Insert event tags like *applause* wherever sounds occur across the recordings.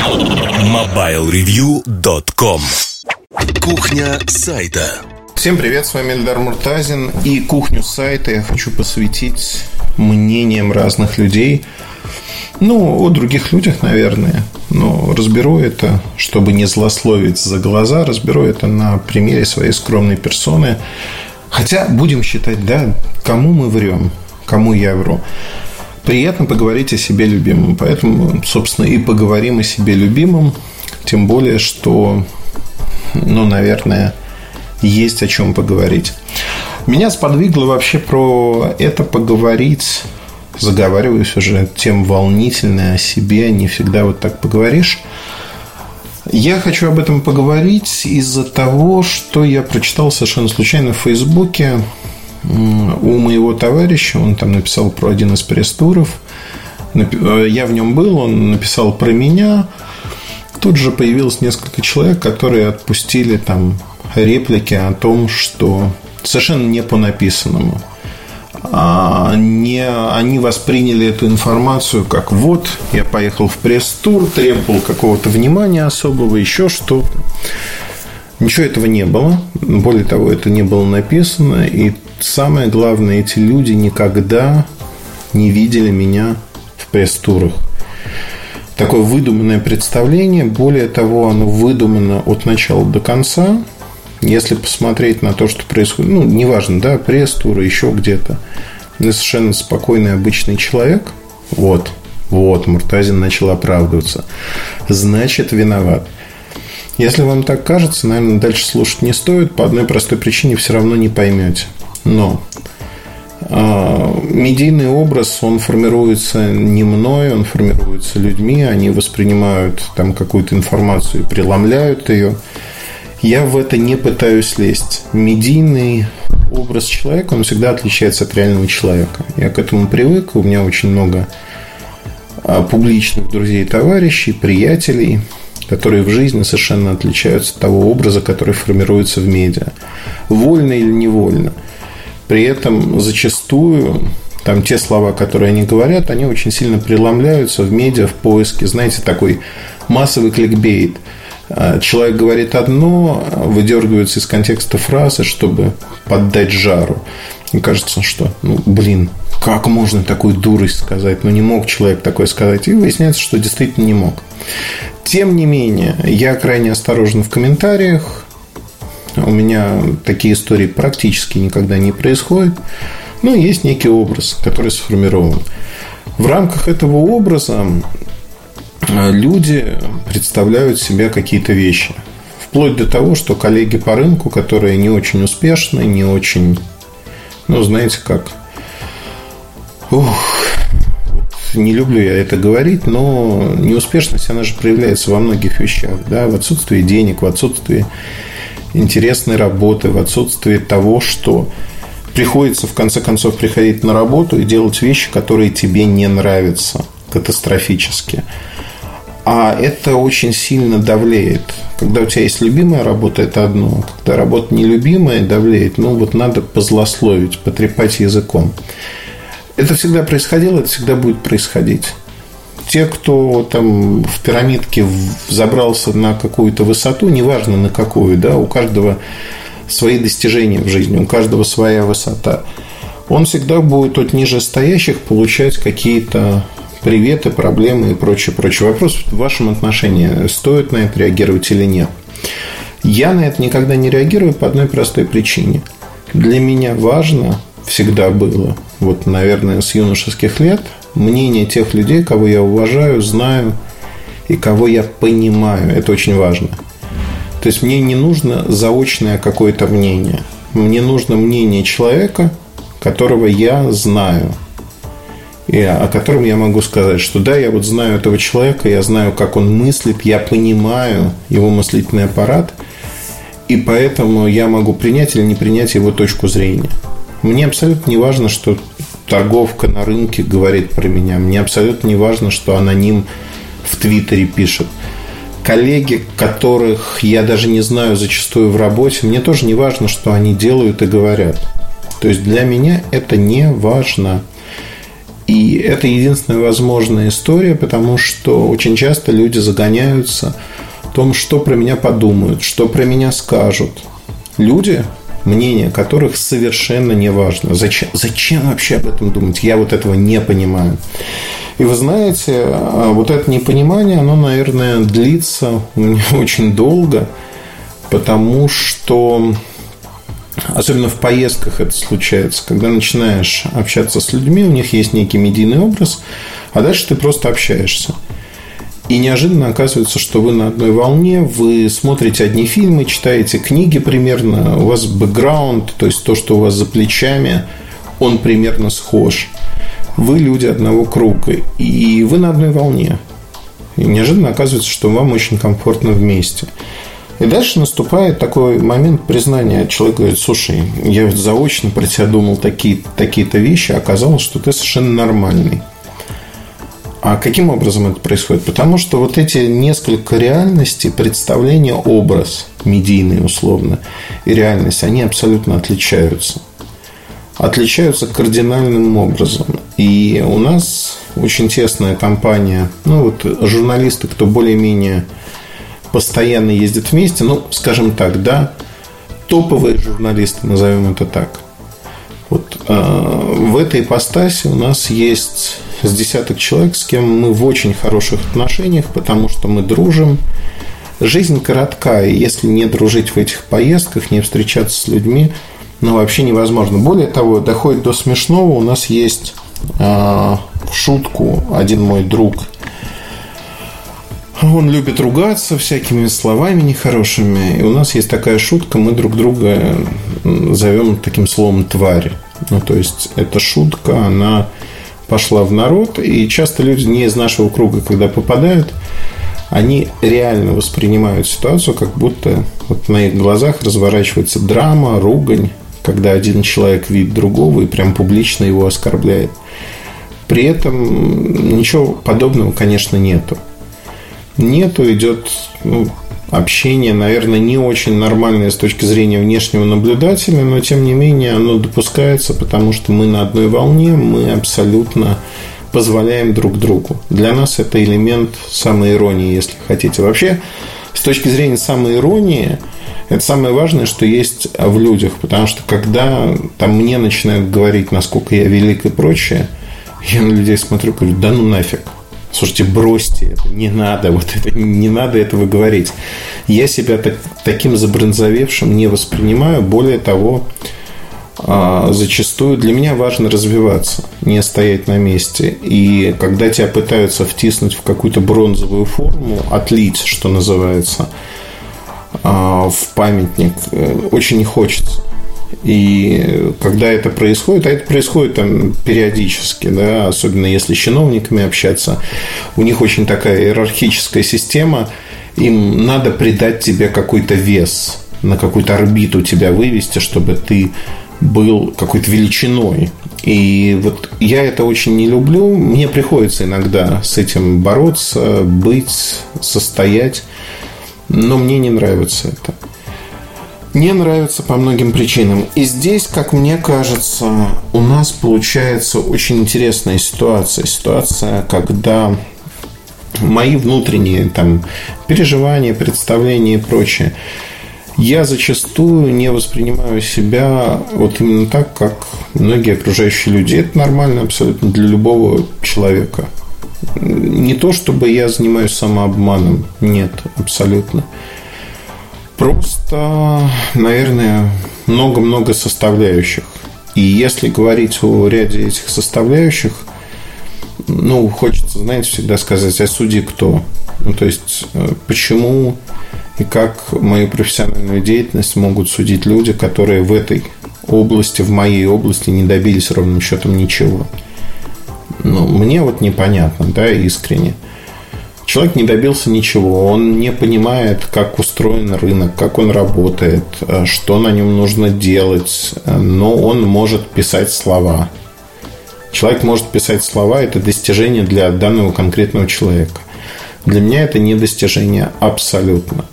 MobileReview.com Кухня сайта. Всем привет, с вами Эльдар Муртазин И кухню сайта я хочу посвятить мнениям разных людей. Ну, о других людях, наверное. Но разберу это, чтобы не злословить за глаза Разберу это на примере своей скромной персоны. Хотя, будем считать, да, кому мы врем Кому я вру приятно поговорить о себе любимом. Поэтому, собственно, и поговорим о себе любимом. Тем более, что, ну, наверное, есть о чем поговорить. Меня сподвигло вообще про это поговорить. Заговариваюсь уже тем волнительно о себе. Не всегда вот так поговоришь. Я хочу об этом поговорить из-за того, что я прочитал совершенно случайно в Фейсбуке у моего товарища, он там написал про один из пресс-туров. Э, я в нем был, он написал про меня. Тут же появилось несколько человек, которые отпустили там реплики о том, что совершенно не по написанному. А не, они восприняли эту информацию как вот, я поехал в пресс-тур, требовал какого-то внимания особого, еще что-то. Ничего этого не было. Более того, это не было написано. И самое главное, эти люди никогда не видели меня в пресс-турах. Такое выдуманное представление. Более того, оно выдумано от начала до конца. Если посмотреть на то, что происходит, ну, неважно, да, пресс-туры, еще где-то. Я совершенно спокойный, обычный человек. Вот, вот, Муртазин начал оправдываться. Значит, виноват. Если вам так кажется, наверное, дальше слушать не стоит. По одной простой причине все равно не поймете. Но э, медийный образ, он формируется не мной, он формируется людьми, они воспринимают там какую-то информацию, преломляют ее. Я в это не пытаюсь лезть. Медийный образ человека, он всегда отличается от реального человека. Я к этому привык, у меня очень много а, публичных друзей, товарищей, приятелей, которые в жизни совершенно отличаются от того образа, который формируется в медиа. Вольно или невольно – при этом зачастую там те слова, которые они говорят, они очень сильно преломляются в медиа, в поиске. Знаете, такой массовый кликбейт. А, человек говорит одно, выдергивается из контекста фразы, чтобы поддать жару. И кажется, что, ну, блин, как можно такую дурость сказать? Ну, не мог человек такое сказать. И выясняется, что действительно не мог. Тем не менее, я крайне осторожен в комментариях. У меня такие истории практически никогда не происходят. Но есть некий образ, который сформирован. В рамках этого образа э, люди представляют себе какие-то вещи. Вплоть до того, что коллеги по рынку, которые не очень успешны, не очень, ну, знаете как, ух, не люблю я это говорить, но неуспешность, она же проявляется во многих вещах, да, в отсутствии денег, в отсутствии интересной работы, в отсутствии того, что приходится в конце концов приходить на работу и делать вещи, которые тебе не нравятся катастрофически. А это очень сильно давлеет. Когда у тебя есть любимая работа, это одно. Когда работа нелюбимая, давлеет. Ну, вот надо позлословить, потрепать языком. Это всегда происходило, это всегда будет происходить те, кто там в пирамидке забрался на какую-то высоту, неважно на какую, да, у каждого свои достижения в жизни, у каждого своя высота. Он всегда будет от ниже стоящих получать какие-то приветы, проблемы и прочее, прочее. Вопрос в вашем отношении, стоит на это реагировать или нет. Я на это никогда не реагирую по одной простой причине. Для меня важно всегда было, вот, наверное, с юношеских лет – мнение тех людей, кого я уважаю, знаю и кого я понимаю. Это очень важно. То есть мне не нужно заочное какое-то мнение. Мне нужно мнение человека, которого я знаю. И о котором я могу сказать, что да, я вот знаю этого человека, я знаю, как он мыслит, я понимаю его мыслительный аппарат, и поэтому я могу принять или не принять его точку зрения. Мне абсолютно не важно, что торговка на рынке говорит про меня. Мне абсолютно не важно, что аноним в Твиттере пишет. Коллеги, которых я даже не знаю зачастую в работе, мне тоже не важно, что они делают и говорят. То есть для меня это не важно. И это единственная возможная история, потому что очень часто люди загоняются в том, что про меня подумают, что про меня скажут. Люди, мнение которых совершенно не важно. Зачем, зачем вообще об этом думать? Я вот этого не понимаю. И вы знаете, а, вот это непонимание, оно, наверное, длится у меня *laughs* очень долго, потому что Особенно в поездках это случается, когда начинаешь общаться с людьми, у них есть некий медийный образ, а дальше ты просто общаешься. И неожиданно оказывается, что вы на одной волне, вы смотрите одни фильмы, читаете книги примерно, у вас бэкграунд, то есть то, что у вас за плечами, он примерно схож. Вы люди одного круга, и вы на одной волне. И неожиданно оказывается, что вам очень комфортно вместе. И дальше наступает такой момент признания. Человек говорит, слушай, я заочно про тебя думал такие, такие-то вещи, а оказалось, что ты совершенно нормальный. А каким образом это происходит? Потому что вот эти несколько реальностей, представление, образ, медийный условно, и реальность, они абсолютно отличаются. Отличаются кардинальным образом. И у нас очень тесная компания, ну вот журналисты, кто более-менее постоянно ездит вместе, ну, скажем так, да, топовые журналисты, назовем это так. Вот э, в этой ипостаси у нас есть с десяток человек, с кем мы в очень хороших отношениях, потому что мы дружим. Жизнь коротка, и если не дружить в этих поездках, не встречаться с людьми, ну, вообще невозможно. Более того, доходит до смешного. У нас есть э, шутку один мой друг. Он любит ругаться всякими словами нехорошими. И у нас есть такая шутка, мы друг друга зовем таким словом тварь. Ну, то есть, эта шутка, она пошла в народ, и часто люди не из нашего круга, когда попадают, они реально воспринимают ситуацию, как будто вот на их глазах разворачивается драма, ругань, когда один человек видит другого и прям публично его оскорбляет. При этом ничего подобного, конечно, нету. Нету, идет ну, общение, наверное, не очень нормальное с точки зрения внешнего наблюдателя, но тем не менее оно допускается, потому что мы на одной волне, мы абсолютно позволяем друг другу. Для нас это элемент самоиронии, если хотите. Вообще, с точки зрения самоиронии, это самое важное, что есть в людях, потому что когда там мне начинают говорить, насколько я велик и прочее, я на людей смотрю и говорю, да ну нафиг. Слушайте, бросьте это, не надо, вот это, не надо этого говорить. Я себя так, таким забронзовевшим не воспринимаю. Более того, а, зачастую для меня важно развиваться, не стоять на месте. И когда тебя пытаются втиснуть в какую-то бронзовую форму, отлить, что называется, а, в памятник, э, очень не хочется. И когда это происходит, а это происходит там периодически, да, особенно если с чиновниками общаться, у них очень такая иерархическая система, им надо придать тебе какой-то вес, на какую-то орбиту тебя вывести, чтобы ты был какой-то величиной. И вот я это очень не люблю. Мне приходится иногда с этим бороться, быть, состоять. Но мне не нравится это не нравится по многим причинам. И здесь, как мне кажется, у нас получается очень интересная ситуация. Ситуация, когда мои внутренние там, переживания, представления и прочее, я зачастую не воспринимаю себя вот именно так, как многие окружающие люди. Это нормально абсолютно для любого человека. Не то, чтобы я занимаюсь самообманом. Нет, абсолютно. Просто, наверное, много-много составляющих. И если говорить о ряде этих составляющих, ну, хочется, знаете, всегда сказать, а судьи кто? Ну, то есть, э, почему и как мою профессиональную деятельность могут судить люди, которые в этой области, в моей области не добились ровным счетом ничего. Ну, мне вот непонятно, да, искренне. Человек не добился ничего, он не понимает, как устроен рынок, как он работает, э, что на нем нужно делать, э, но он может писать слова. Человек может писать слова, это достижение для данного конкретного человека. Для меня это не достижение абсолютно.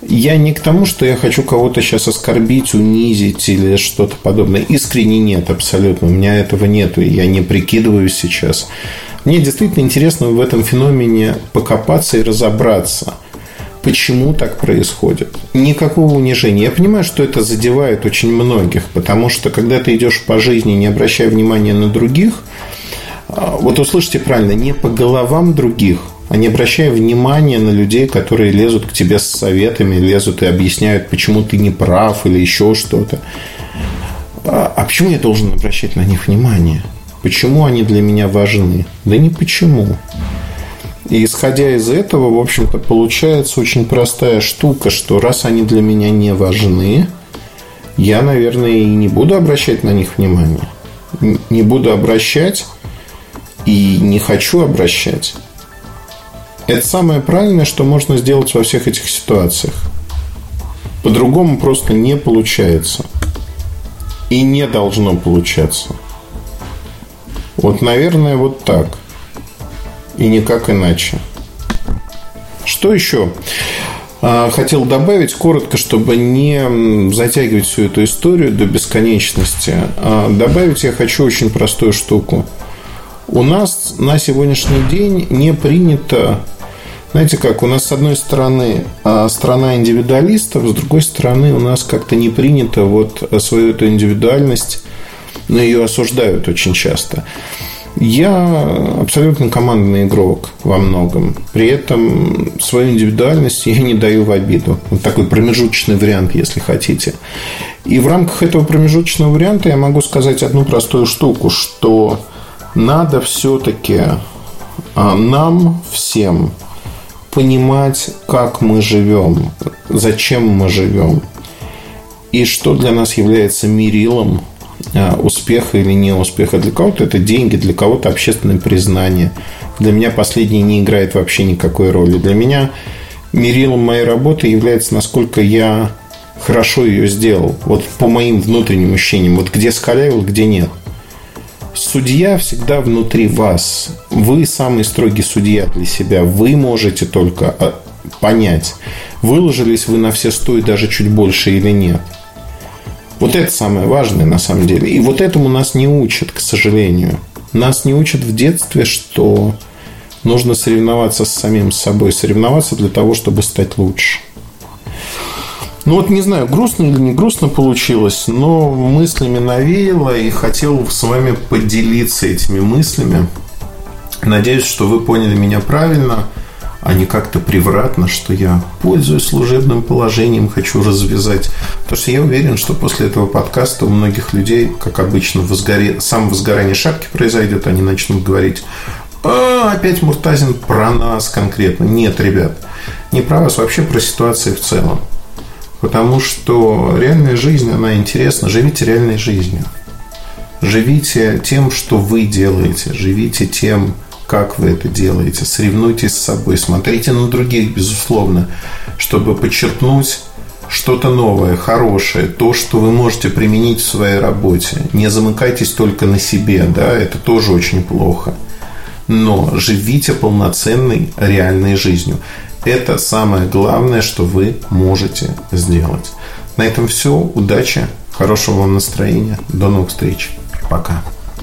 Я не к тому, что я хочу кого-то сейчас оскорбить, унизить или что-то подобное. Искренне нет, абсолютно. У меня этого нет, и я не прикидываюсь сейчас. Мне действительно интересно в этом феномене покопаться и разобраться, почему так происходит. Никакого унижения. Я понимаю, что это задевает очень многих, потому что когда ты идешь по жизни, не обращая внимания на других, а, вот услышите правильно, не по головам других, а не обращая внимания на людей, которые лезут к тебе с советами, лезут и объясняют, почему ты не прав или еще что-то. А, а почему я должен обращать на них внимание? Почему они для меня важны? Да не почему. И исходя из этого, в общем-то, получается очень простая штука, что раз они для меня не важны, я, наверное, и не буду обращать на них внимание. Не буду обращать и не хочу обращать. Это самое правильное, что можно сделать во всех этих ситуациях. По-другому просто не получается. И не должно получаться. Вот, наверное, вот так. И никак иначе. Что еще? А, хотел добавить коротко, чтобы не затягивать всю эту историю до бесконечности. А, добавить я хочу очень простую штуку. У нас на сегодняшний день не принято знаете как, у нас с одной стороны а, страна индивидуалистов, с другой стороны у нас как-то не принято вот свою эту индивидуальность но ее осуждают очень часто. Я абсолютно командный игрок во многом. При этом свою индивидуальность я не даю в обиду. Вот такой промежуточный вариант, если хотите. И в рамках этого промежуточного варианта я могу сказать одну простую штуку, что надо все-таки а, нам всем понимать, как мы живем, зачем мы живем, и что для нас является мерилом успеха или не успеха. Для кого-то это деньги, для кого-то общественное признание. Для меня последнее не играет вообще никакой роли. Для меня мерилом моей работы является, насколько я хорошо ее сделал. Вот по моим внутренним ощущениям. Вот где скаляил, где нет. Судья всегда внутри вас. Вы самый строгий судья для себя. Вы можете только а, понять, выложились вы на все сто и даже чуть больше или нет. Вот это самое важное на самом деле. И вот этому нас не учат, к сожалению. Нас не учат в детстве, что нужно соревноваться с самим собой, соревноваться для того, чтобы стать лучше. Ну вот не знаю, грустно или не грустно получилось, но мыслями навеяло и хотел с вами поделиться этими мыслями. Надеюсь, что вы поняли меня правильно – а не как-то превратно, что я пользуюсь служебным положением, хочу развязать. Потому что я уверен, что после этого подкаста у многих людей, как обычно, возгоре... сам возгорание шапки произойдет, они начнут говорить, а, опять Муртазин про нас конкретно. Нет, ребят, не про вас, вообще про ситуацию в целом. Потому что реальная жизнь, она интересна. Живите реальной жизнью. Живите тем, что вы делаете. Живите тем, как вы это делаете, соревнуйтесь с собой, смотрите на других, безусловно, чтобы подчеркнуть что-то новое, хорошее, то, что вы можете применить в своей работе. Не замыкайтесь только на себе, да, это тоже очень плохо. Но живите полноценной, реальной жизнью. Это самое главное, что вы можете сделать. На этом все. Удачи, хорошего вам настроения. До новых встреч. Пока.